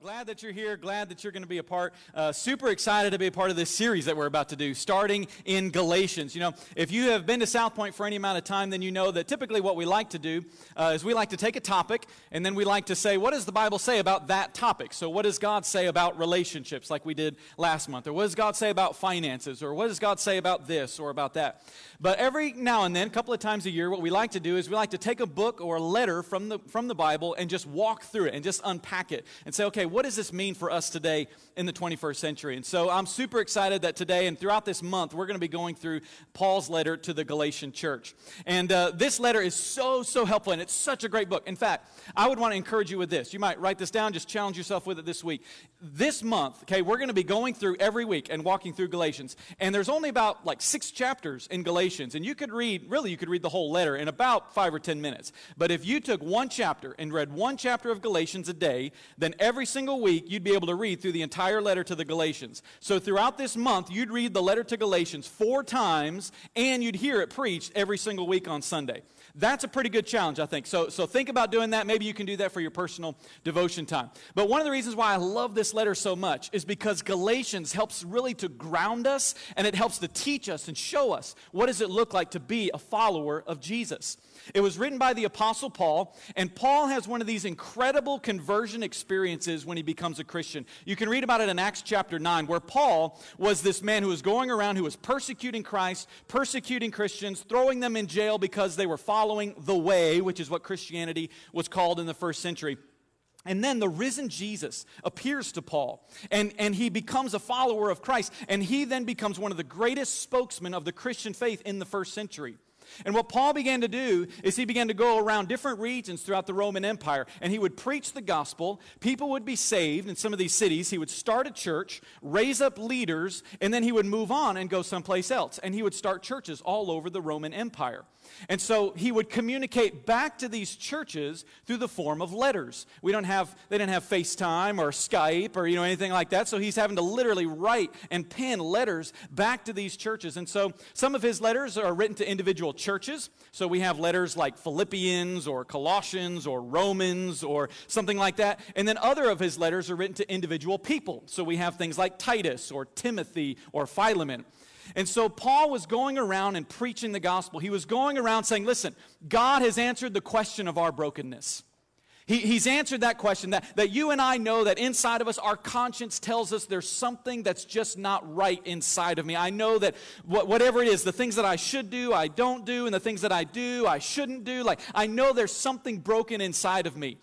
Glad that you're here. Glad that you're going to be a part. Uh, super excited to be a part of this series that we're about to do, starting in Galatians. You know, if you have been to South Point for any amount of time, then you know that typically what we like to do uh, is we like to take a topic and then we like to say, what does the Bible say about that topic? So, what does God say about relationships, like we did last month? Or what does God say about finances? Or what does God say about this or about that? But every now and then, a couple of times a year, what we like to do is we like to take a book or a letter from the, from the Bible and just walk through it and just unpack it and say, okay, what does this mean for us today in the 21st century? And so I'm super excited that today and throughout this month, we're going to be going through Paul's letter to the Galatian church. And uh, this letter is so, so helpful, and it's such a great book. In fact, I would want to encourage you with this. You might write this down, just challenge yourself with it this week. This month, okay, we're going to be going through every week and walking through Galatians. And there's only about like six chapters in Galatians. And you could read, really, you could read the whole letter in about five or ten minutes. But if you took one chapter and read one chapter of Galatians a day, then every single week you'd be able to read through the entire letter to the Galatians. So throughout this month, you'd read the letter to Galatians four times and you'd hear it preached every single week on Sunday. That's a pretty good challenge, I think. So, so think about doing that. Maybe you can do that for your personal devotion time. But one of the reasons why I love this letter so much is because Galatians helps really to ground us and it helps to teach us and show us what does it look like to be a follower of Jesus. It was written by the Apostle Paul, and Paul has one of these incredible conversion experiences when he becomes a Christian. You can read about it in Acts chapter 9, where Paul was this man who was going around who was persecuting Christ, persecuting Christians, throwing them in jail because they were following the way, which is what Christianity was called in the first century. And then the risen Jesus appears to Paul, and, and he becomes a follower of Christ, and he then becomes one of the greatest spokesmen of the Christian faith in the first century. And what Paul began to do is he began to go around different regions throughout the Roman Empire and he would preach the gospel. People would be saved in some of these cities. He would start a church, raise up leaders, and then he would move on and go someplace else. And he would start churches all over the Roman Empire. And so he would communicate back to these churches through the form of letters. We don't have, they didn't have FaceTime or Skype or, you know, anything like that. So he's having to literally write and pen letters back to these churches. And so some of his letters are written to individual churches. So we have letters like Philippians or Colossians or Romans or something like that. And then other of his letters are written to individual people. So we have things like Titus or Timothy or Philemon. And so Paul was going around and preaching the gospel. He was going around saying, listen, God has answered the question of our brokenness. He, he's answered that question that, that you and I know that inside of us, our conscience tells us there's something that's just not right inside of me. I know that wh- whatever it is, the things that I should do, I don't do, and the things that I do, I shouldn't do, like I know there's something broken inside of me.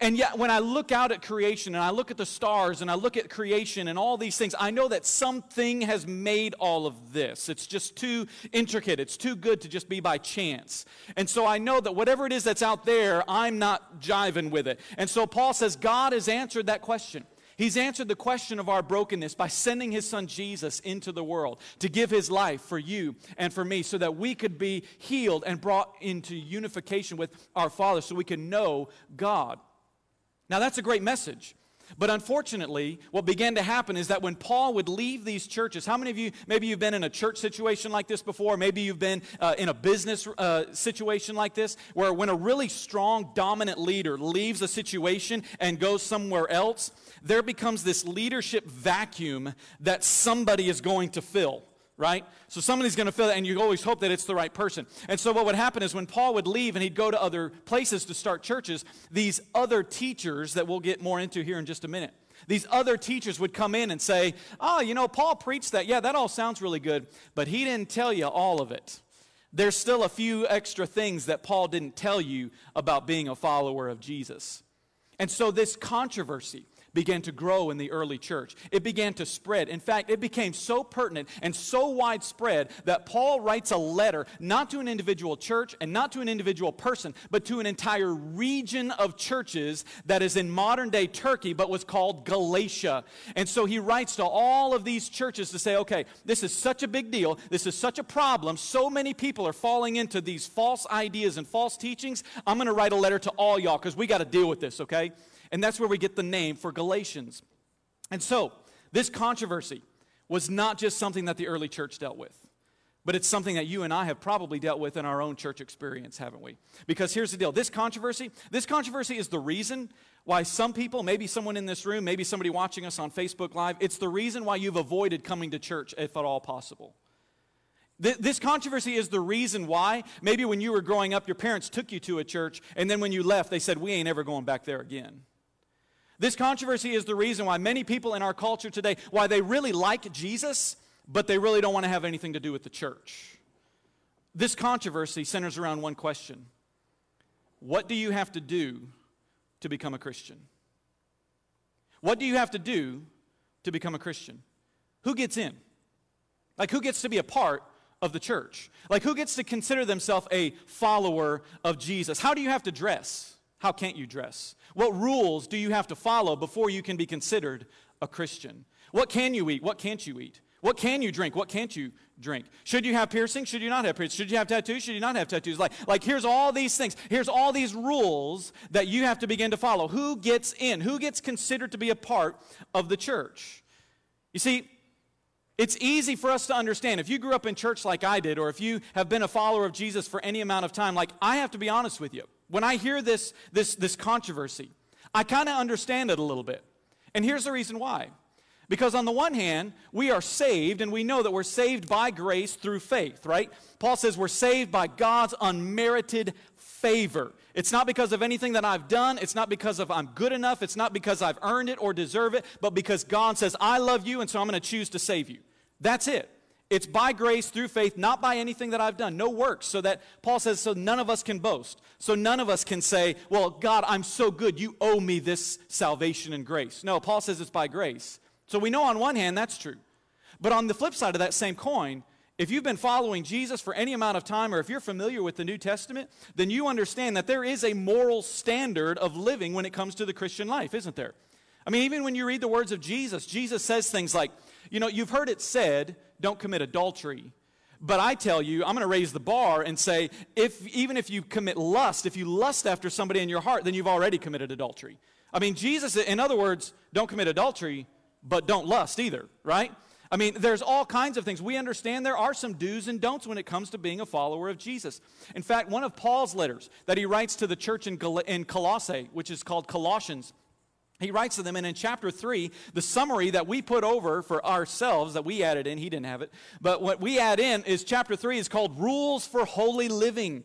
And yet, when I look out at creation and I look at the stars and I look at creation and all these things, I know that something has made all of this. It's just too intricate. It's too good to just be by chance. And so I know that whatever it is that's out there, I'm not jiving with it. And so Paul says, God has answered that question. He's answered the question of our brokenness by sending his son Jesus into the world to give his life for you and for me so that we could be healed and brought into unification with our Father so we can know God. Now, that's a great message. But unfortunately, what began to happen is that when Paul would leave these churches, how many of you, maybe you've been in a church situation like this before, maybe you've been uh, in a business uh, situation like this, where when a really strong, dominant leader leaves a situation and goes somewhere else, there becomes this leadership vacuum that somebody is going to fill right? So somebody's going to fill it, and you always hope that it's the right person. And so what would happen is when Paul would leave and he'd go to other places to start churches, these other teachers that we'll get more into here in just a minute, these other teachers would come in and say, Oh, you know, Paul preached that. Yeah, that all sounds really good, but he didn't tell you all of it. There's still a few extra things that Paul didn't tell you about being a follower of Jesus. And so this controversy, began to grow in the early church. It began to spread. In fact, it became so pertinent and so widespread that Paul writes a letter not to an individual church and not to an individual person, but to an entire region of churches that is in modern day Turkey, but was called Galatia. And so he writes to all of these churches to say, okay, this is such a big deal. This is such a problem. So many people are falling into these false ideas and false teachings. I'm going to write a letter to all y'all because we got to deal with this, okay? And that's where we get the name for Galatians. And so, this controversy was not just something that the early church dealt with. But it's something that you and I have probably dealt with in our own church experience, haven't we? Because here's the deal this controversy, this controversy is the reason why some people, maybe someone in this room, maybe somebody watching us on Facebook Live, it's the reason why you've avoided coming to church if at all possible. This controversy is the reason why maybe when you were growing up, your parents took you to a church, and then when you left, they said, We ain't ever going back there again. This controversy is the reason why many people in our culture today, why they really like Jesus, but they really don't want to have anything to do with the church. This controversy centers around one question What do you have to do to become a Christian? What do you have to do to become a Christian? Who gets in? Like, who gets to be a part of the church? Like, who gets to consider themselves a follower of Jesus? How do you have to dress? How can't you dress? What rules do you have to follow before you can be considered a Christian? What can you eat? What can't you eat? What can you drink? What can't you drink? Should you have piercing? Should you not have piercing? Should you have tattoos? Should you not have tattoos? Like, like here's all these things. Here's all these rules that you have to begin to follow. Who gets in? Who gets considered to be a part of the church? You see, it's easy for us to understand. If you grew up in church like I did, or if you have been a follower of Jesus for any amount of time, like I have to be honest with you. When I hear this, this, this controversy, I kind of understand it a little bit. And here's the reason why. Because on the one hand, we are saved, and we know that we're saved by grace through faith, right? Paul says we're saved by God's unmerited favor. It's not because of anything that I've done. It's not because of I'm good enough. It's not because I've earned it or deserve it, but because God says, I love you, and so I'm going to choose to save you. That's it. It's by grace through faith, not by anything that I've done. No works. So that Paul says, so none of us can boast. So none of us can say, well, God, I'm so good. You owe me this salvation and grace. No, Paul says it's by grace. So we know on one hand that's true. But on the flip side of that same coin, if you've been following Jesus for any amount of time, or if you're familiar with the New Testament, then you understand that there is a moral standard of living when it comes to the Christian life, isn't there? I mean, even when you read the words of Jesus, Jesus says things like, you know, you've heard it said, don't commit adultery. But I tell you, I'm going to raise the bar and say, if, even if you commit lust, if you lust after somebody in your heart, then you've already committed adultery. I mean, Jesus, in other words, don't commit adultery, but don't lust either, right? I mean, there's all kinds of things. We understand there are some do's and don'ts when it comes to being a follower of Jesus. In fact, one of Paul's letters that he writes to the church in, Col- in Colossae, which is called Colossians, he writes to them, and in chapter 3, the summary that we put over for ourselves, that we added in, he didn't have it, but what we add in is chapter 3 is called Rules for Holy Living.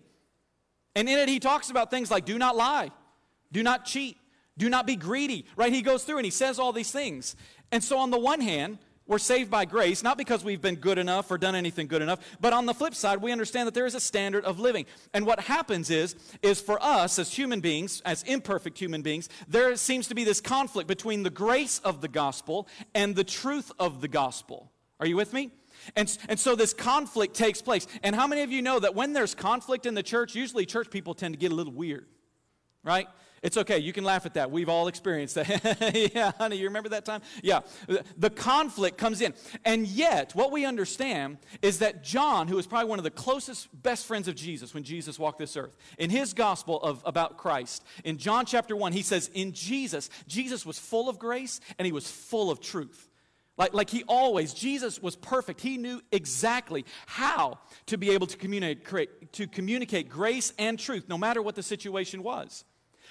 And in it, he talks about things like do not lie, do not cheat, do not be greedy, right? He goes through and he says all these things. And so, on the one hand, we're saved by grace, not because we've been good enough or done anything good enough, but on the flip side, we understand that there is a standard of living. And what happens is, is for us as human beings, as imperfect human beings, there seems to be this conflict between the grace of the gospel and the truth of the gospel. Are you with me? And, and so this conflict takes place. And how many of you know that when there's conflict in the church, usually church people tend to get a little weird, right? It's okay. You can laugh at that. We've all experienced that. yeah, honey, you remember that time? Yeah. The conflict comes in. And yet, what we understand is that John, who was probably one of the closest, best friends of Jesus when Jesus walked this earth, in his gospel of, about Christ, in John chapter 1, he says, In Jesus, Jesus was full of grace and he was full of truth. Like, like he always, Jesus was perfect. He knew exactly how to be able to communicate, to communicate grace and truth, no matter what the situation was.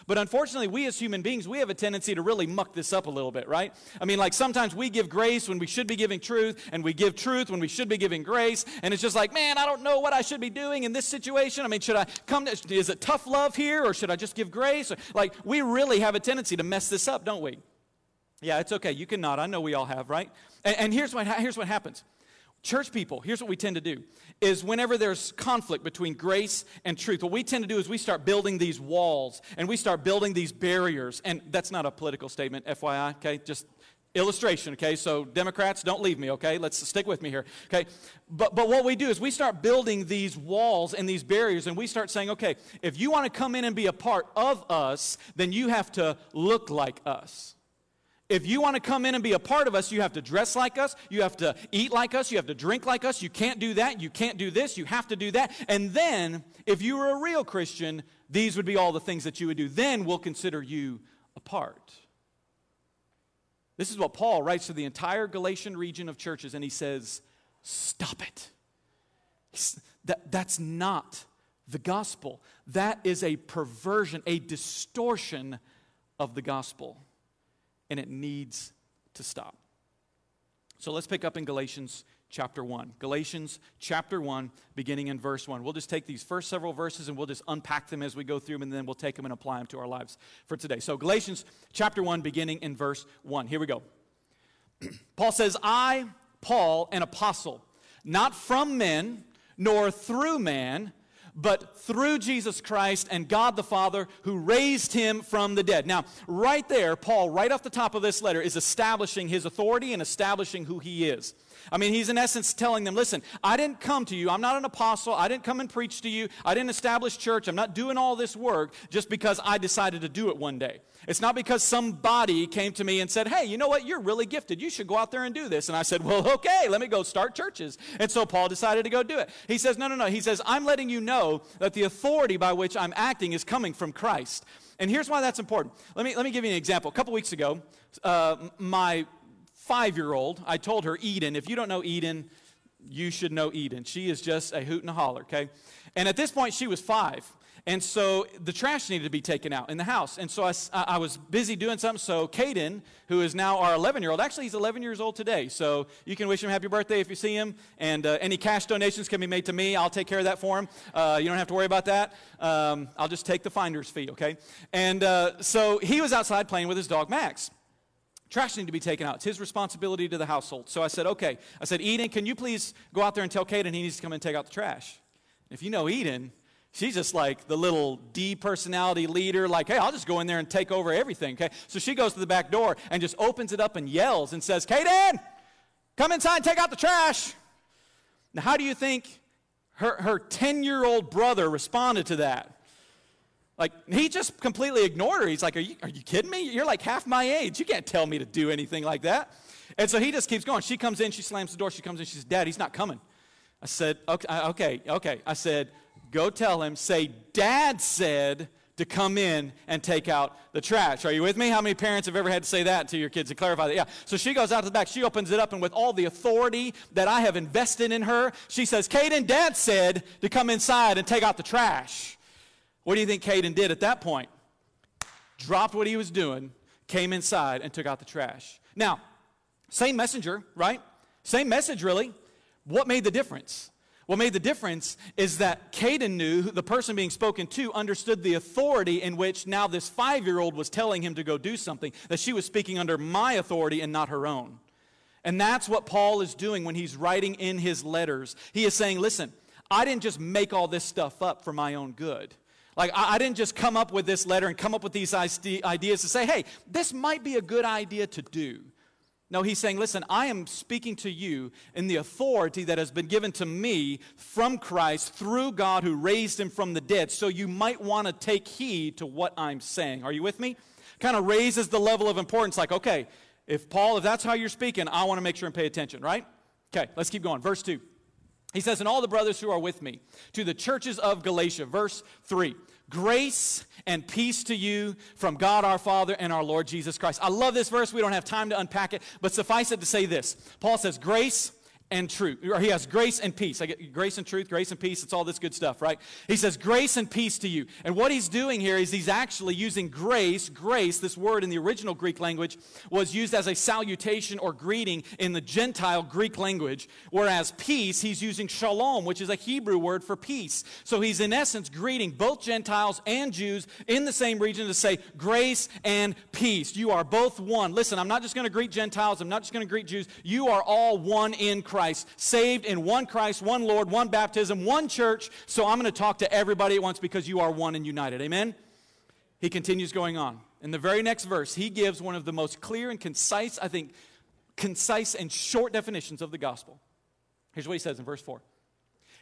But unfortunately, we as human beings, we have a tendency to really muck this up a little bit, right? I mean, like sometimes we give grace when we should be giving truth, and we give truth when we should be giving grace, and it's just like, man, I don't know what I should be doing in this situation. I mean, should I come to, is it tough love here, or should I just give grace? Or, like, we really have a tendency to mess this up, don't we? Yeah, it's okay. You can nod. I know we all have, right? And, and here's, what, here's what happens church people, here's what we tend to do is whenever there's conflict between grace and truth, what we tend to do is we start building these walls and we start building these barriers. And that's not a political statement, FYI, okay? Just illustration, okay? So Democrats, don't leave me, okay? Let's stick with me here, okay? But, but what we do is we start building these walls and these barriers and we start saying, okay, if you want to come in and be a part of us, then you have to look like us. If you want to come in and be a part of us, you have to dress like us, you have to eat like us, you have to drink like us. You can't do that, you can't do this, you have to do that. And then, if you were a real Christian, these would be all the things that you would do. Then we'll consider you a part. This is what Paul writes to the entire Galatian region of churches, and he says, Stop it. That, that's not the gospel. That is a perversion, a distortion of the gospel. And it needs to stop. So let's pick up in Galatians chapter 1. Galatians chapter 1, beginning in verse 1. We'll just take these first several verses and we'll just unpack them as we go through them, and then we'll take them and apply them to our lives for today. So, Galatians chapter 1, beginning in verse 1. Here we go. Paul says, I, Paul, an apostle, not from men, nor through man, but through Jesus Christ and God the Father who raised him from the dead. Now, right there, Paul, right off the top of this letter, is establishing his authority and establishing who he is. I mean, he's in essence telling them, listen, I didn't come to you. I'm not an apostle. I didn't come and preach to you. I didn't establish church. I'm not doing all this work just because I decided to do it one day. It's not because somebody came to me and said, hey, you know what? You're really gifted. You should go out there and do this. And I said, well, okay, let me go start churches. And so Paul decided to go do it. He says, no, no, no. He says, I'm letting you know that the authority by which I'm acting is coming from Christ. And here's why that's important. Let me, let me give you an example. A couple weeks ago, uh, my five year old, I told her, Eden, if you don't know Eden, you should know Eden. She is just a hoot and a holler, okay? And at this point, she was five. And so the trash needed to be taken out in the house. And so I, I was busy doing something. So Caden, who is now our 11 year old, actually, he's 11 years old today. So you can wish him happy birthday if you see him. And uh, any cash donations can be made to me. I'll take care of that for him. Uh, you don't have to worry about that. Um, I'll just take the finder's fee, okay? And uh, so he was outside playing with his dog, Max. Trash needed to be taken out. It's his responsibility to the household. So I said, okay. I said, Eden, can you please go out there and tell Caden he needs to come and take out the trash? If you know Eden, She's just like the little D personality leader, like, hey, I'll just go in there and take over everything, okay? So she goes to the back door and just opens it up and yells and says, Caden, come inside and take out the trash. Now, how do you think her 10 year old brother responded to that? Like, he just completely ignored her. He's like, are you, are you kidding me? You're like half my age. You can't tell me to do anything like that. And so he just keeps going. She comes in, she slams the door, she comes in, she says, Dad, he's not coming. I said, okay, okay, okay. I said, Go tell him, say, Dad said to come in and take out the trash. Are you with me? How many parents have ever had to say that to your kids to clarify that? Yeah. So she goes out to the back, she opens it up, and with all the authority that I have invested in her, she says, Caden, Dad said to come inside and take out the trash. What do you think Caden did at that point? Dropped what he was doing, came inside, and took out the trash. Now, same messenger, right? Same message, really. What made the difference? What made the difference is that Caden knew, the person being spoken to, understood the authority in which now this five year old was telling him to go do something, that she was speaking under my authority and not her own. And that's what Paul is doing when he's writing in his letters. He is saying, listen, I didn't just make all this stuff up for my own good. Like, I, I didn't just come up with this letter and come up with these ideas to say, hey, this might be a good idea to do. No, he's saying, listen, I am speaking to you in the authority that has been given to me from Christ through God who raised him from the dead. So you might want to take heed to what I'm saying. Are you with me? Kind of raises the level of importance like, okay, if Paul, if that's how you're speaking, I want to make sure and pay attention, right? Okay, let's keep going. Verse 2. He says, And all the brothers who are with me, to the churches of Galatia. Verse 3. Grace and peace to you from God our Father and our Lord Jesus Christ. I love this verse. We don't have time to unpack it, but suffice it to say this Paul says, Grace and truth. Or he has grace and peace. I get grace and truth, grace and peace. It's all this good stuff, right? He says grace and peace to you. And what he's doing here is he's actually using grace. Grace, this word in the original Greek language, was used as a salutation or greeting in the Gentile Greek language. Whereas peace, he's using shalom, which is a Hebrew word for peace. So he's in essence greeting both Gentiles and Jews in the same region to say grace and peace. You are both one. Listen, I'm not just going to greet Gentiles. I'm not just going to greet Jews. You are all one in Christ. Christ, saved in one Christ, one Lord, one baptism, one church. So I'm going to talk to everybody at once because you are one and united. Amen? He continues going on. In the very next verse, he gives one of the most clear and concise, I think, concise and short definitions of the gospel. Here's what he says in verse 4.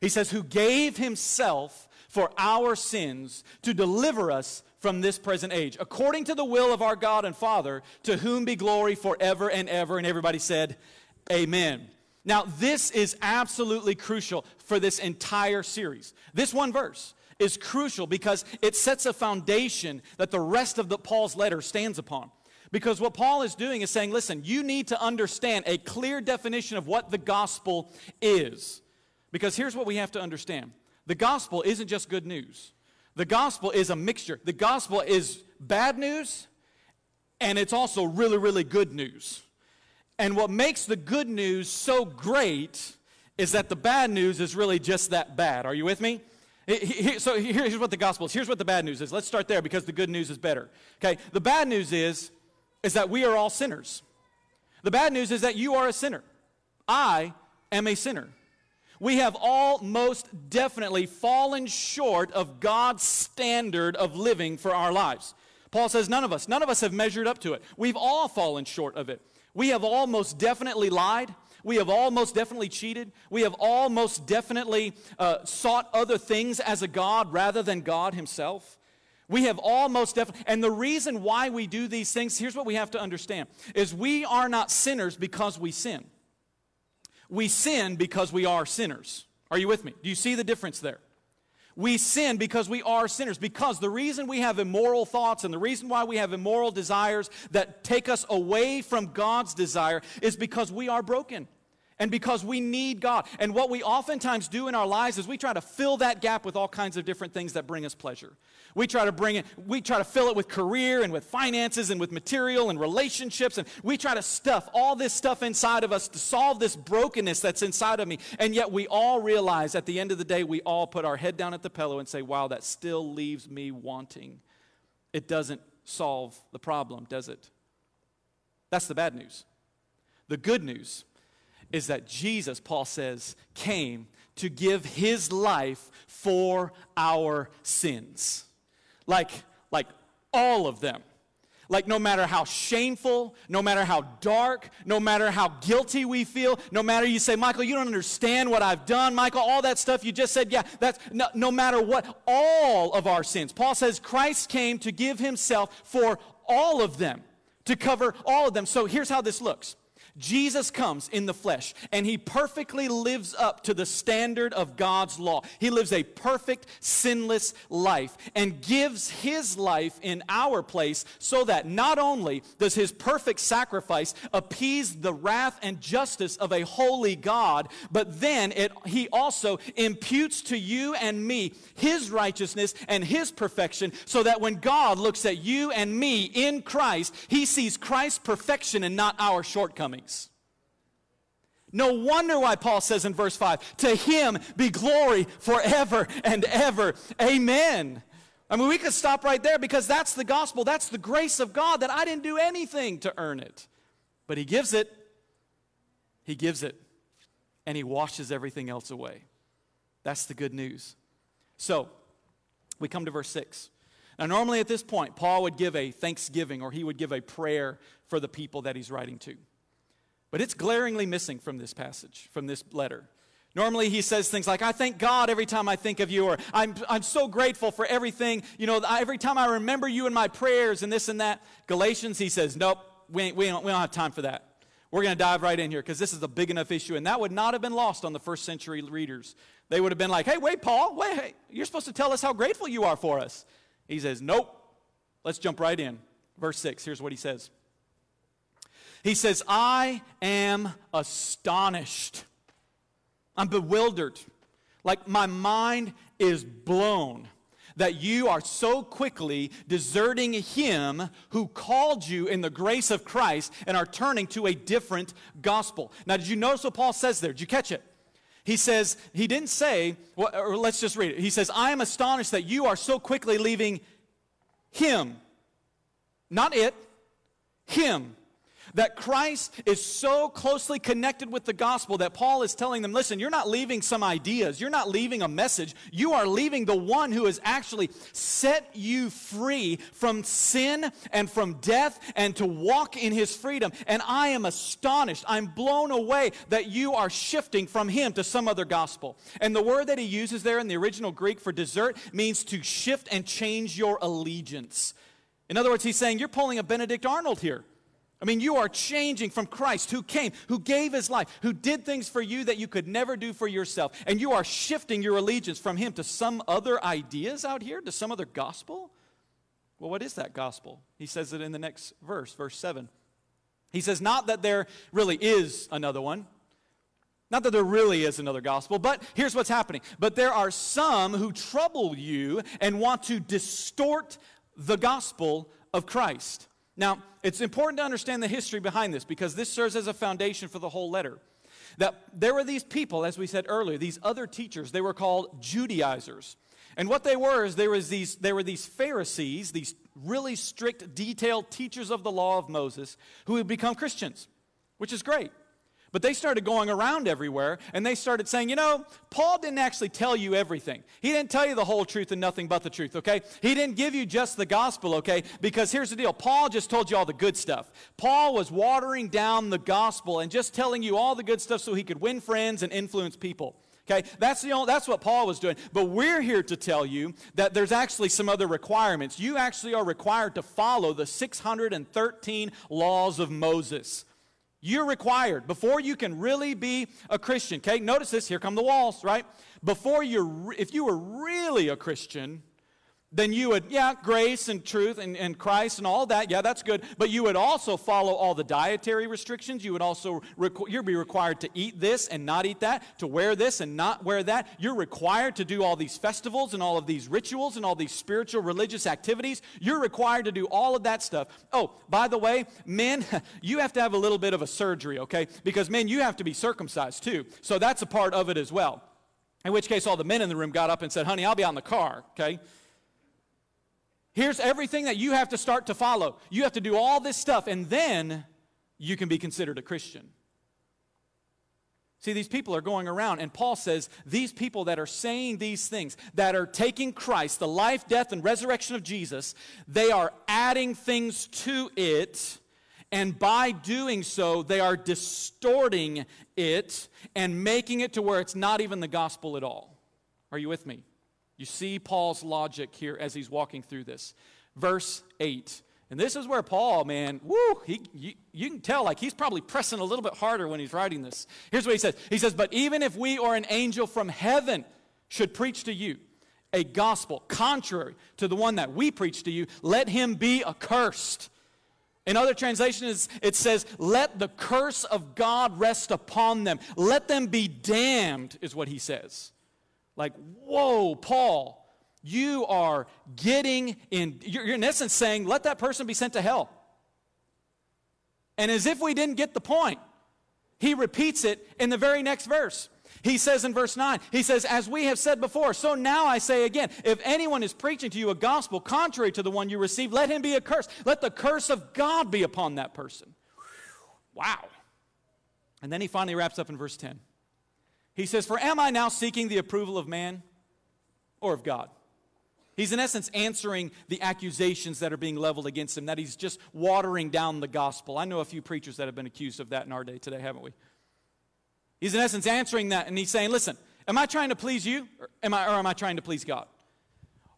He says, Who gave himself for our sins to deliver us from this present age, according to the will of our God and Father, to whom be glory forever and ever. And everybody said, Amen. Now, this is absolutely crucial for this entire series. This one verse is crucial because it sets a foundation that the rest of the Paul's letter stands upon. Because what Paul is doing is saying, listen, you need to understand a clear definition of what the gospel is. Because here's what we have to understand the gospel isn't just good news, the gospel is a mixture. The gospel is bad news, and it's also really, really good news. And what makes the good news so great is that the bad news is really just that bad. Are you with me? So here's what the gospel is. Here's what the bad news is. Let's start there because the good news is better. Okay? The bad news is is that we are all sinners. The bad news is that you are a sinner. I am a sinner. We have all most definitely fallen short of God's standard of living for our lives. Paul says, none of us, none of us have measured up to it. We've all fallen short of it. We have all most definitely lied. We have all most definitely cheated. We have all most definitely uh, sought other things as a God rather than God Himself. We have all most definitely, and the reason why we do these things, here's what we have to understand, is we are not sinners because we sin. We sin because we are sinners. Are you with me? Do you see the difference there? We sin because we are sinners. Because the reason we have immoral thoughts and the reason why we have immoral desires that take us away from God's desire is because we are broken and because we need God. And what we oftentimes do in our lives is we try to fill that gap with all kinds of different things that bring us pleasure. We try to bring it, we try to fill it with career and with finances and with material and relationships. And we try to stuff all this stuff inside of us to solve this brokenness that's inside of me. And yet we all realize at the end of the day, we all put our head down at the pillow and say, wow, that still leaves me wanting. It doesn't solve the problem, does it? That's the bad news. The good news is that Jesus, Paul says, came to give his life for our sins. Like, like all of them. Like, no matter how shameful, no matter how dark, no matter how guilty we feel, no matter you say, Michael, you don't understand what I've done, Michael, all that stuff you just said, yeah, that's no, no matter what, all of our sins. Paul says Christ came to give himself for all of them, to cover all of them. So here's how this looks Jesus comes in the flesh and he perfectly lives up to the standard of God's law. He lives a perfect, sinless life and gives his life in our place so that not only does his perfect sacrifice appease the wrath and justice of a holy God, but then it, he also imputes to you and me his righteousness and his perfection so that when God looks at you and me in Christ, he sees Christ's perfection and not our shortcomings. No wonder why Paul says in verse 5 To him be glory forever and ever. Amen. I mean, we could stop right there because that's the gospel. That's the grace of God that I didn't do anything to earn it. But he gives it. He gives it. And he washes everything else away. That's the good news. So, we come to verse 6. Now, normally at this point, Paul would give a thanksgiving or he would give a prayer for the people that he's writing to. But it's glaringly missing from this passage, from this letter. Normally, he says things like, I thank God every time I think of you, or I'm, I'm so grateful for everything. You know, every time I remember you in my prayers and this and that. Galatians, he says, Nope, we, we, don't, we don't have time for that. We're going to dive right in here because this is a big enough issue. And that would not have been lost on the first century readers. They would have been like, Hey, wait, Paul, wait, hey, you're supposed to tell us how grateful you are for us. He says, Nope, let's jump right in. Verse 6, here's what he says. He says, I am astonished. I'm bewildered. Like my mind is blown that you are so quickly deserting him who called you in the grace of Christ and are turning to a different gospel. Now, did you notice what Paul says there? Did you catch it? He says, he didn't say, or let's just read it. He says, I am astonished that you are so quickly leaving him. Not it, him that Christ is so closely connected with the gospel that Paul is telling them listen, you're not leaving some ideas, you're not leaving a message, you are leaving the one who has actually set you free from sin and from death and to walk in his freedom. And I am astonished, I'm blown away that you are shifting from him to some other gospel. And the word that he uses there in the original Greek for desert means to shift and change your allegiance. In other words, he's saying, You're pulling a Benedict Arnold here. I mean, you are changing from Christ who came, who gave his life, who did things for you that you could never do for yourself. And you are shifting your allegiance from him to some other ideas out here, to some other gospel. Well, what is that gospel? He says it in the next verse, verse 7. He says, Not that there really is another one, Not that there really is another gospel, but here's what's happening. But there are some who trouble you and want to distort the gospel of Christ. Now, it's important to understand the history behind this because this serves as a foundation for the whole letter. That there were these people, as we said earlier, these other teachers, they were called Judaizers. And what they were is there, was these, there were these Pharisees, these really strict, detailed teachers of the law of Moses, who had become Christians, which is great. But they started going around everywhere and they started saying, you know, Paul didn't actually tell you everything. He didn't tell you the whole truth and nothing but the truth, okay? He didn't give you just the gospel, okay? Because here's the deal Paul just told you all the good stuff. Paul was watering down the gospel and just telling you all the good stuff so he could win friends and influence people. Okay, that's the only, that's what Paul was doing. But we're here to tell you that there's actually some other requirements. You actually are required to follow the 613 laws of Moses. You're required before you can really be a Christian. Okay, notice this. Here come the walls, right? Before you're, if you were really a Christian, then you would, yeah, grace and truth and, and Christ and all that, yeah, that's good. But you would also follow all the dietary restrictions. You would also, requ- you'd be required to eat this and not eat that, to wear this and not wear that. You're required to do all these festivals and all of these rituals and all these spiritual religious activities. You're required to do all of that stuff. Oh, by the way, men, you have to have a little bit of a surgery, okay? Because men, you have to be circumcised too. So that's a part of it as well. In which case, all the men in the room got up and said, honey, I'll be in the car, okay? Here's everything that you have to start to follow. You have to do all this stuff, and then you can be considered a Christian. See, these people are going around, and Paul says these people that are saying these things, that are taking Christ, the life, death, and resurrection of Jesus, they are adding things to it, and by doing so, they are distorting it and making it to where it's not even the gospel at all. Are you with me? You see Paul's logic here as he's walking through this. Verse 8. And this is where Paul, man, woo, he, you, you, can tell like he's probably pressing a little bit harder when he's writing this. Here's what he says He says, But even if we or an angel from heaven should preach to you a gospel contrary to the one that we preach to you, let him be accursed. In other translations, it says, Let the curse of God rest upon them. Let them be damned, is what he says. Like, whoa, Paul, you are getting in, you're in essence saying, let that person be sent to hell. And as if we didn't get the point, he repeats it in the very next verse. He says in verse 9, he says, As we have said before, so now I say again, if anyone is preaching to you a gospel contrary to the one you received, let him be accursed. Let the curse of God be upon that person. Wow. And then he finally wraps up in verse 10. He says, For am I now seeking the approval of man or of God? He's in essence answering the accusations that are being leveled against him, that he's just watering down the gospel. I know a few preachers that have been accused of that in our day today, haven't we? He's in essence answering that, and he's saying, Listen, am I trying to please you, or am I, or am I trying to please God?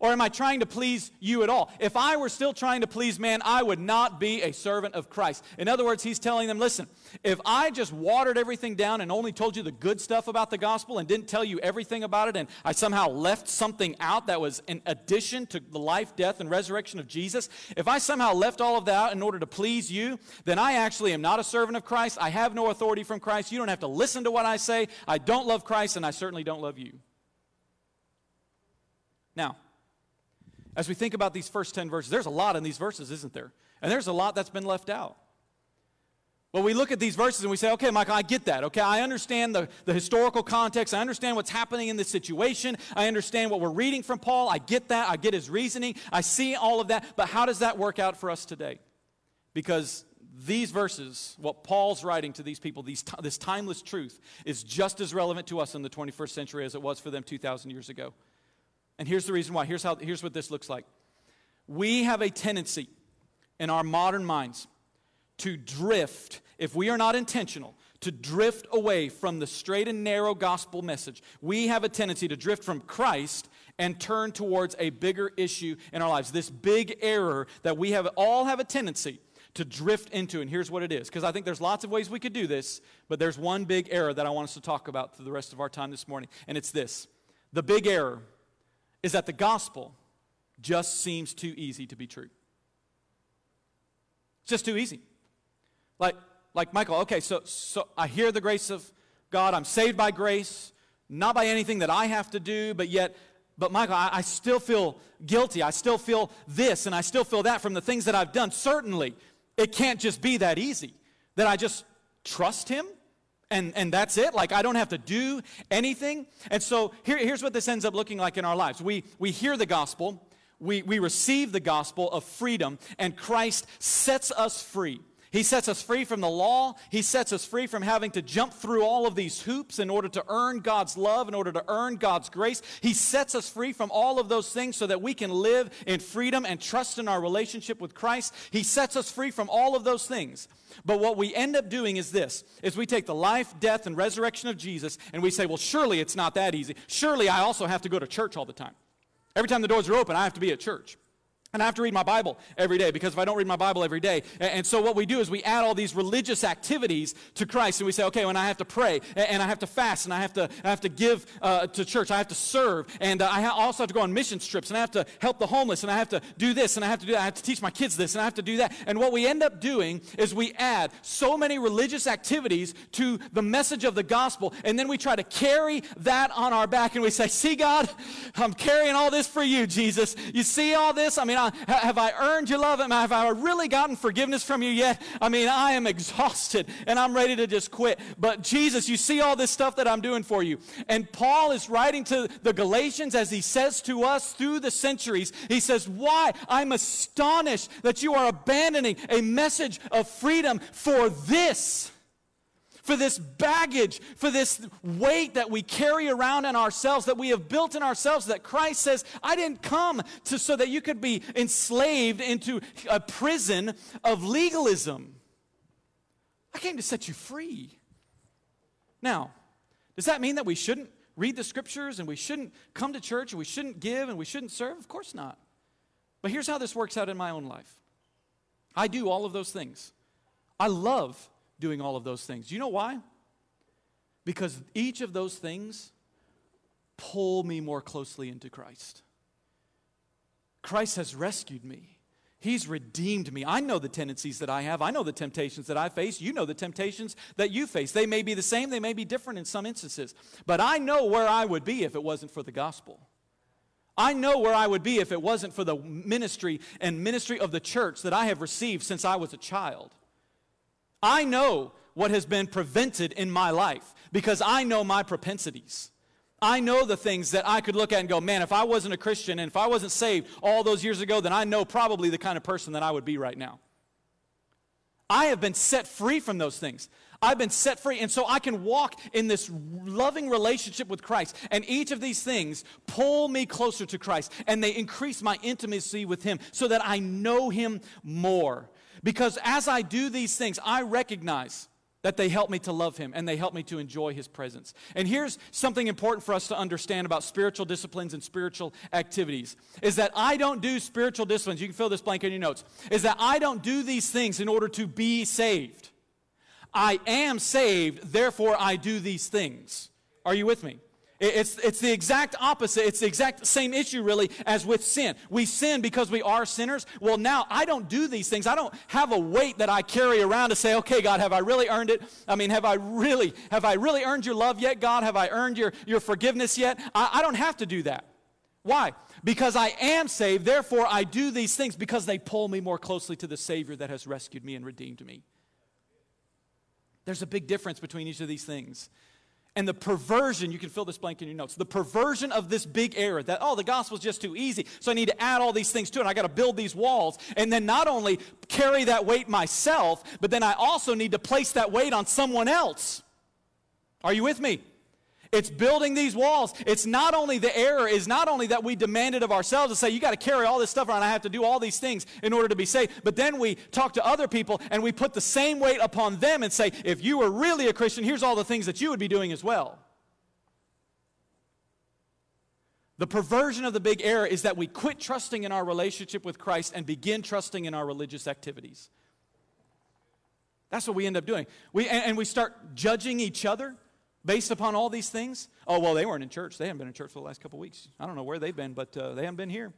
Or am I trying to please you at all? If I were still trying to please man, I would not be a servant of Christ. In other words, he's telling them listen, if I just watered everything down and only told you the good stuff about the gospel and didn't tell you everything about it, and I somehow left something out that was in addition to the life, death, and resurrection of Jesus, if I somehow left all of that out in order to please you, then I actually am not a servant of Christ. I have no authority from Christ. You don't have to listen to what I say. I don't love Christ, and I certainly don't love you. Now, as we think about these first 10 verses, there's a lot in these verses, isn't there? And there's a lot that's been left out. Well, we look at these verses and we say, okay, Michael, I get that. Okay, I understand the, the historical context. I understand what's happening in this situation. I understand what we're reading from Paul. I get that. I get his reasoning. I see all of that. But how does that work out for us today? Because these verses, what Paul's writing to these people, these, this timeless truth, is just as relevant to us in the 21st century as it was for them 2,000 years ago. And here's the reason why. Here's, how, here's what this looks like. We have a tendency in our modern minds to drift, if we are not intentional, to drift away from the straight and narrow gospel message. We have a tendency to drift from Christ and turn towards a bigger issue in our lives. This big error that we have all have a tendency to drift into. And here's what it is because I think there's lots of ways we could do this, but there's one big error that I want us to talk about for the rest of our time this morning, and it's this. The big error is that the gospel just seems too easy to be true. It's just too easy. Like, like Michael, okay, so, so I hear the grace of God, I'm saved by grace, not by anything that I have to do, but yet, but Michael, I, I still feel guilty. I still feel this and I still feel that from the things that I've done. Certainly, it can't just be that easy that I just trust Him and, and that's it. Like, I don't have to do anything. And so, here, here's what this ends up looking like in our lives we, we hear the gospel, we, we receive the gospel of freedom, and Christ sets us free. He sets us free from the law. He sets us free from having to jump through all of these hoops in order to earn God's love, in order to earn God's grace. He sets us free from all of those things so that we can live in freedom and trust in our relationship with Christ. He sets us free from all of those things. But what we end up doing is this is we take the life, death and resurrection of Jesus and we say, "Well, surely it's not that easy. Surely I also have to go to church all the time." Every time the doors are open, I have to be at church. And I have to read my Bible every day because if I don't read my Bible every day, and so what we do is we add all these religious activities to Christ, and we say, okay, when I have to pray, and I have to fast, and I have to, I have to give uh, to church, I have to serve, and uh, I also have to go on mission trips, and I have to help the homeless, and I have to do this, and I have to do that, I have to teach my kids this, and I have to do that. And what we end up doing is we add so many religious activities to the message of the gospel, and then we try to carry that on our back, and we say, see, God, I'm carrying all this for you, Jesus. You see all this? I mean, I, have I earned your love? Have I really gotten forgiveness from you yet? I mean, I am exhausted and I'm ready to just quit. But Jesus, you see all this stuff that I'm doing for you. And Paul is writing to the Galatians as he says to us through the centuries, he says, Why? I'm astonished that you are abandoning a message of freedom for this for this baggage, for this weight that we carry around in ourselves, that we have built in ourselves, that Christ says, I didn't come to, so that you could be enslaved into a prison of legalism. I came to set you free. Now, does that mean that we shouldn't read the scriptures and we shouldn't come to church and we shouldn't give and we shouldn't serve? Of course not. But here's how this works out in my own life I do all of those things. I love doing all of those things. Do you know why? Because each of those things pull me more closely into Christ. Christ has rescued me. He's redeemed me. I know the tendencies that I have. I know the temptations that I face. You know the temptations that you face. They may be the same, they may be different in some instances. But I know where I would be if it wasn't for the gospel. I know where I would be if it wasn't for the ministry and ministry of the church that I have received since I was a child. I know what has been prevented in my life because I know my propensities. I know the things that I could look at and go, man, if I wasn't a Christian and if I wasn't saved all those years ago, then I know probably the kind of person that I would be right now. I have been set free from those things. I've been set free. And so I can walk in this loving relationship with Christ. And each of these things pull me closer to Christ and they increase my intimacy with Him so that I know Him more. Because as I do these things, I recognize that they help me to love him and they help me to enjoy his presence. And here's something important for us to understand about spiritual disciplines and spiritual activities is that I don't do spiritual disciplines. You can fill this blank in your notes. Is that I don't do these things in order to be saved. I am saved, therefore I do these things. Are you with me? It's, it's the exact opposite. It's the exact same issue, really, as with sin. We sin because we are sinners. Well, now I don't do these things. I don't have a weight that I carry around to say, okay, God, have I really earned it? I mean, have I really, have I really earned your love yet, God? Have I earned your, your forgiveness yet? I, I don't have to do that. Why? Because I am saved, therefore I do these things because they pull me more closely to the Savior that has rescued me and redeemed me. There's a big difference between each of these things. And the perversion, you can fill this blank in your notes, the perversion of this big error that, oh, the gospel's just too easy, so I need to add all these things to it. I got to build these walls. And then not only carry that weight myself, but then I also need to place that weight on someone else. Are you with me? It's building these walls. It's not only the error is not only that we demand it of ourselves to say, you got to carry all this stuff around, I have to do all these things in order to be saved. But then we talk to other people and we put the same weight upon them and say, if you were really a Christian, here's all the things that you would be doing as well. The perversion of the big error is that we quit trusting in our relationship with Christ and begin trusting in our religious activities. That's what we end up doing. We, and, and we start judging each other based upon all these things? Oh, well, they weren't in church. They haven't been in church for the last couple weeks. I don't know where they've been, but uh, they haven't been here.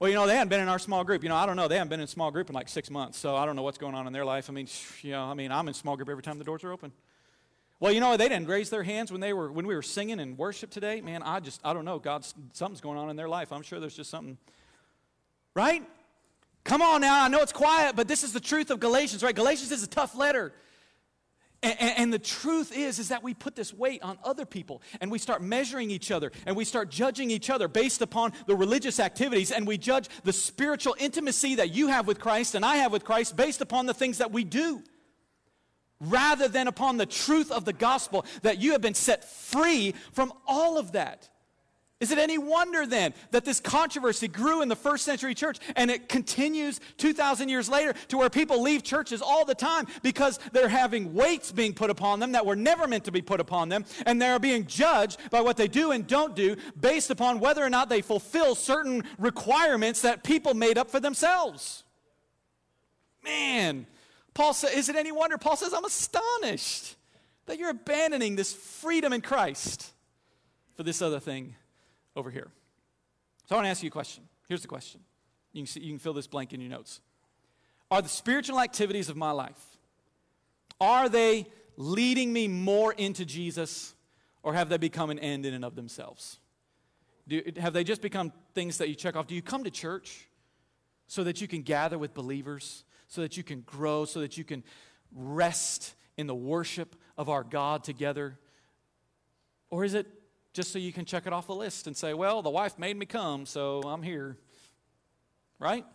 Well, you know, they haven't been in our small group. You know, I don't know. They haven't been in small group in like six months, so I don't know what's going on in their life. I mean, you know, I mean, I'm in small group every time the doors are open. Well, you know, they didn't raise their hands when they were when we were singing and worship today. Man, I just I don't know. God, something's going on in their life. I'm sure there's just something. Right? Come on now. I know it's quiet, but this is the truth of Galatians, right? Galatians is a tough letter. And, and, the truth is, is that we put this weight on other people and we start measuring each other and we start judging each other based upon the religious activities and we judge the spiritual intimacy that you have with Christ and I have with Christ based upon the things that we do rather than upon the truth of the gospel that you have been set free from all of that. Is it any wonder then that this controversy grew in the first century church and it continues 2,000 years later to where people leave churches all the time because they're having weights being put upon them that were never meant to be put upon them and they're being judged by what they do and don't do based upon whether or not they fulfill certain requirements that people made up for themselves? Man, Paul says, is it any wonder? Paul says, I'm astonished that you're abandoning this freedom in Christ for this other thing over here. So I want to ask you a question. Here's the question. You can, see, you can fill this blank in your notes. Are the spiritual activities of my life, are they leading me more into Jesus or have they become an end in and of themselves? Do, have they just become things that you check off? Do you come to church so that you can gather with believers, so that you can grow, so that you can rest in the worship of our God together? Or is it just so you can check it off the list and say, well, the wife made me come, so I'm here. Right?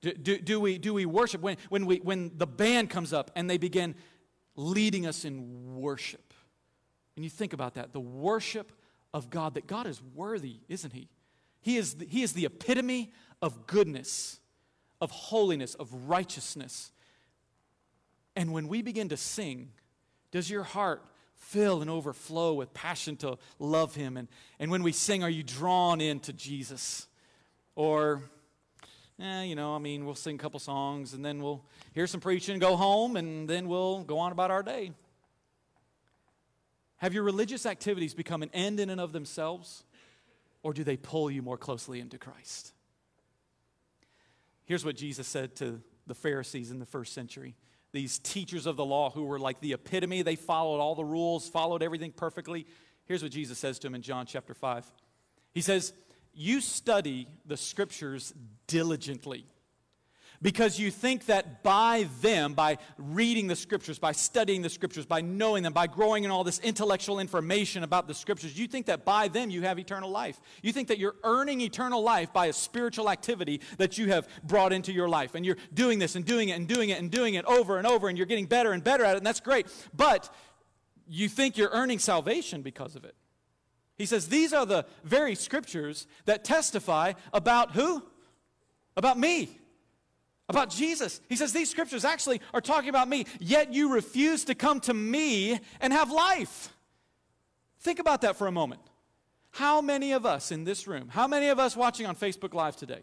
Do, do, do, we, do we worship when, when, we, when the band comes up and they begin leading us in worship? And you think about that the worship of God, that God is worthy, isn't He? He is the, he is the epitome of goodness, of holiness, of righteousness. And when we begin to sing, does your heart fill and overflow with passion to love Him. And, and when we sing, are you drawn into Jesus? Or, eh, you know, I mean, we'll sing a couple songs and then we'll hear some preaching, go home, and then we'll go on about our day. Have your religious activities become an end in and of themselves, or do they pull you more closely into Christ? Here's what Jesus said to the Pharisees in the first century these teachers of the law who were like the epitome. They followed all the rules, followed everything perfectly. Here's what Jesus says to them in John chapter 5. He says, You study the scriptures diligently because you think that by them, by reading the scriptures, by studying the scriptures, by knowing them, by growing in all this intellectual information about the scriptures, you think that by them you have eternal life. You think that you're earning eternal life by a spiritual activity that you have brought into your life. And you're doing this and doing it and doing it and doing it over and over, and you're getting better and better at it, and that's great. But you think you're earning salvation because of it. He says, These are the very scriptures that testify about who? About me about Jesus. He says, These scriptures actually are talking about me, yet you refuse to come to me and have life. Think about that for a moment. How many of us in this room, how many of us watching on Facebook Live today,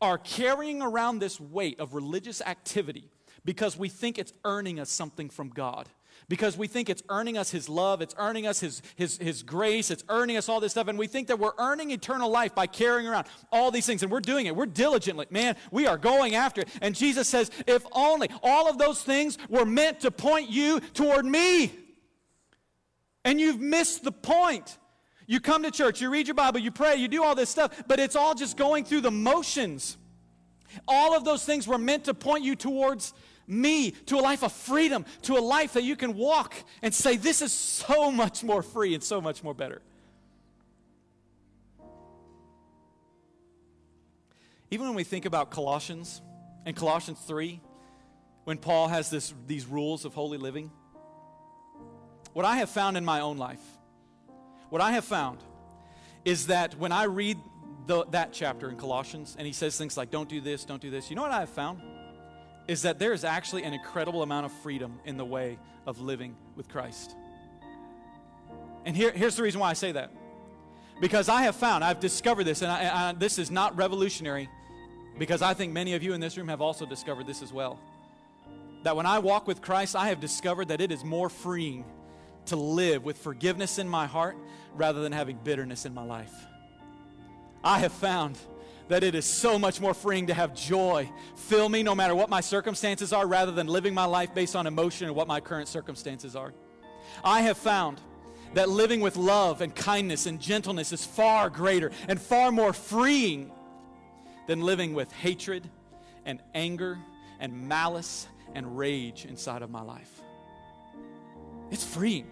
are carrying around this weight of religious activity because we think it's earning us something from God? Because we think it's earning us His love, it's earning us His, His, His grace, it's earning us all this stuff, and we think that we're earning eternal life by carrying around all these things, and we're doing it. We're diligently, man, we are going after it. And Jesus says, if only all of those things were meant to point you toward me, and you've missed the point. You come to church, you read your Bible, you pray, you do all this stuff, but it's all just going through the motions. All of those things were meant to point you towards me to a life of freedom, to a life that you can walk and say, This is so much more free and so much more better. Even when we think about Colossians and Colossians 3, when Paul has this, these rules of holy living, what I have found in my own life, what I have found is that when I read the, that chapter in Colossians and he says things like, don't do this, don't do this, you know what I have found? Is that there is actually an incredible amount of freedom in the way of living with Christ. And here, here's the reason why I say that. Because I have found, I've discovered this, and I, I, this is not revolutionary, because I think many of you in this room have also discovered this as well. That when I walk with Christ, I have discovered that it is more freeing to live with forgiveness in my heart rather than having bitterness in my life. I have found that it is so much more freeing to have joy fill me no matter what my circumstances are rather than living my life based on emotion and what my current circumstances are. I have found that living with love and kindness and gentleness is far greater and far more freeing than living with hatred and anger and malice and rage inside of my life. It's freeing.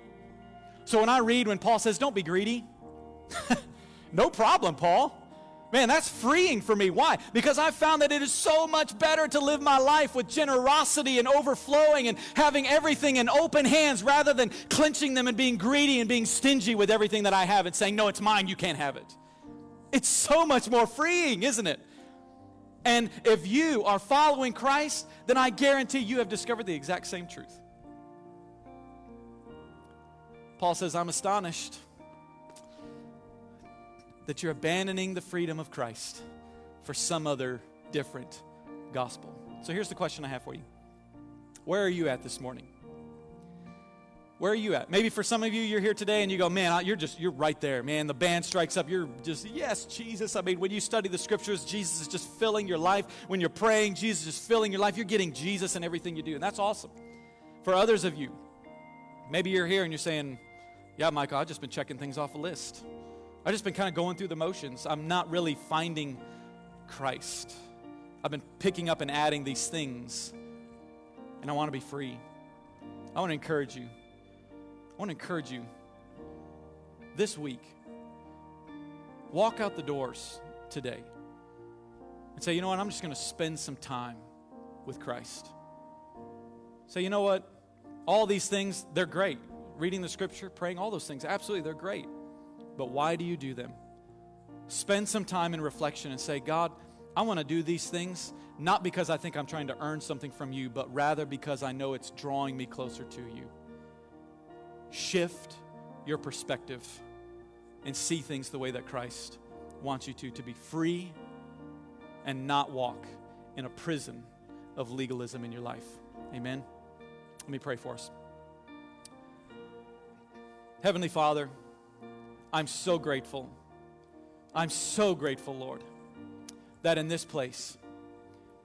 So when I read when Paul says, Don't be greedy, no problem, Paul. Man, that's freeing for me. Why? Because I've found that it is so much better to live my life with generosity and overflowing and having everything in open hands rather than clenching them and being greedy and being stingy with everything that I have and saying, No, it's mine, you can't have it. It's so much more freeing, isn't it? And if you are following Christ, then I guarantee you have discovered the exact same truth. Paul says, I'm astonished that you're abandoning the freedom of Christ for some other different gospel. So here's the question I have for you Where are you at this morning? Where are you at? Maybe for some of you, you're here today and you go, man, you're just, you're right there, man. The band strikes up. You're just, yes, Jesus. I mean, when you study the scriptures, Jesus is just filling your life. When you're praying, Jesus is filling your life. You're getting Jesus in everything you do. And that's awesome. For others of you, maybe you're here and you're saying, yeah, Michael, I've just been checking things off a list. I've just been kind of going through the motions. I'm not really finding Christ. I've been picking up and adding these things, and I want to be free. I want to encourage you I want to encourage you this week walk out the doors today and say, you know what, I'm just going to spend some time with Christ. Say, you know what, all these things, they're great. Reading the scripture, praying, all those things, absolutely, they're great. But why do you do them? Spend some time in reflection and say, God, I want to do these things not because I think I'm trying to earn something from you, but rather because I know it's drawing me closer to you shift your perspective and see things the way that Christ wants you to, to be free and not walk in a prison of legalism in your life. Amen. Let me pray for us. Heavenly Father, I'm so grateful. I'm so grateful, Lord, that in this place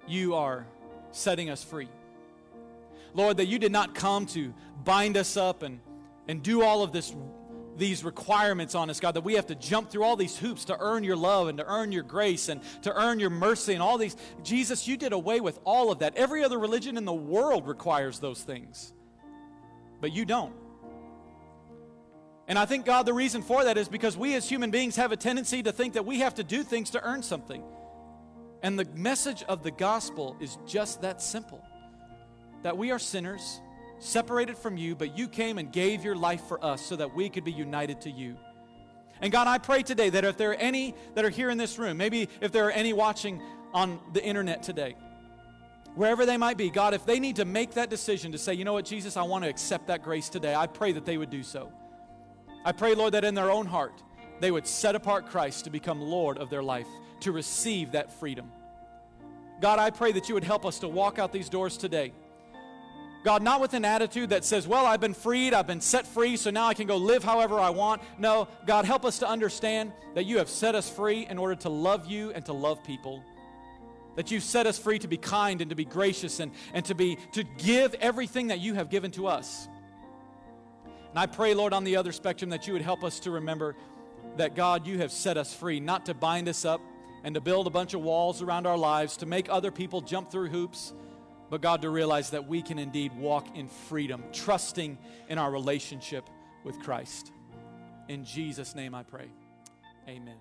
you are setting us free. Lord, that you did not come to bind us up and and do all of this these requirements on us, God, that we have to jump through all these hoops to earn your love and to earn your grace and to earn your mercy and all these. Jesus, you did away with all of that. Every other religion in the world requires those things, but you don't. And I think, God, the reason for that is because we as human beings have a tendency to think that we have to do things to earn something. And the message of the gospel is just that simple that we are sinners separated from you, but you came and gave your life for us so that we could be united to you. And God, I pray today that if there are any that are here in this room, maybe if there are any watching on the internet today, wherever they might be, God, if they need to make that decision to say, you know what, Jesus, I want to accept that grace today, I pray that they would do so. I pray, Lord, that in their own heart, they would set apart Christ to become Lord of their life, to receive that freedom. God, I pray that you would help us to walk out these doors today God, not with an attitude that says, well, I've been freed, I've been set free, so now I can go live however I want. No, God, help us to understand that you have set us free in order to love you and to love people. That you've set us free to be kind and to be gracious and, and to be to give everything that you have given to us. And I pray, Lord, on the other spectrum that you would help us to remember that God, you have set us free, not to bind us up and to build a bunch of walls around our lives, to make other people jump through hoops but God, to realize that we can indeed walk in freedom, trusting in our relationship with Christ. In Jesus' name I pray. Amen.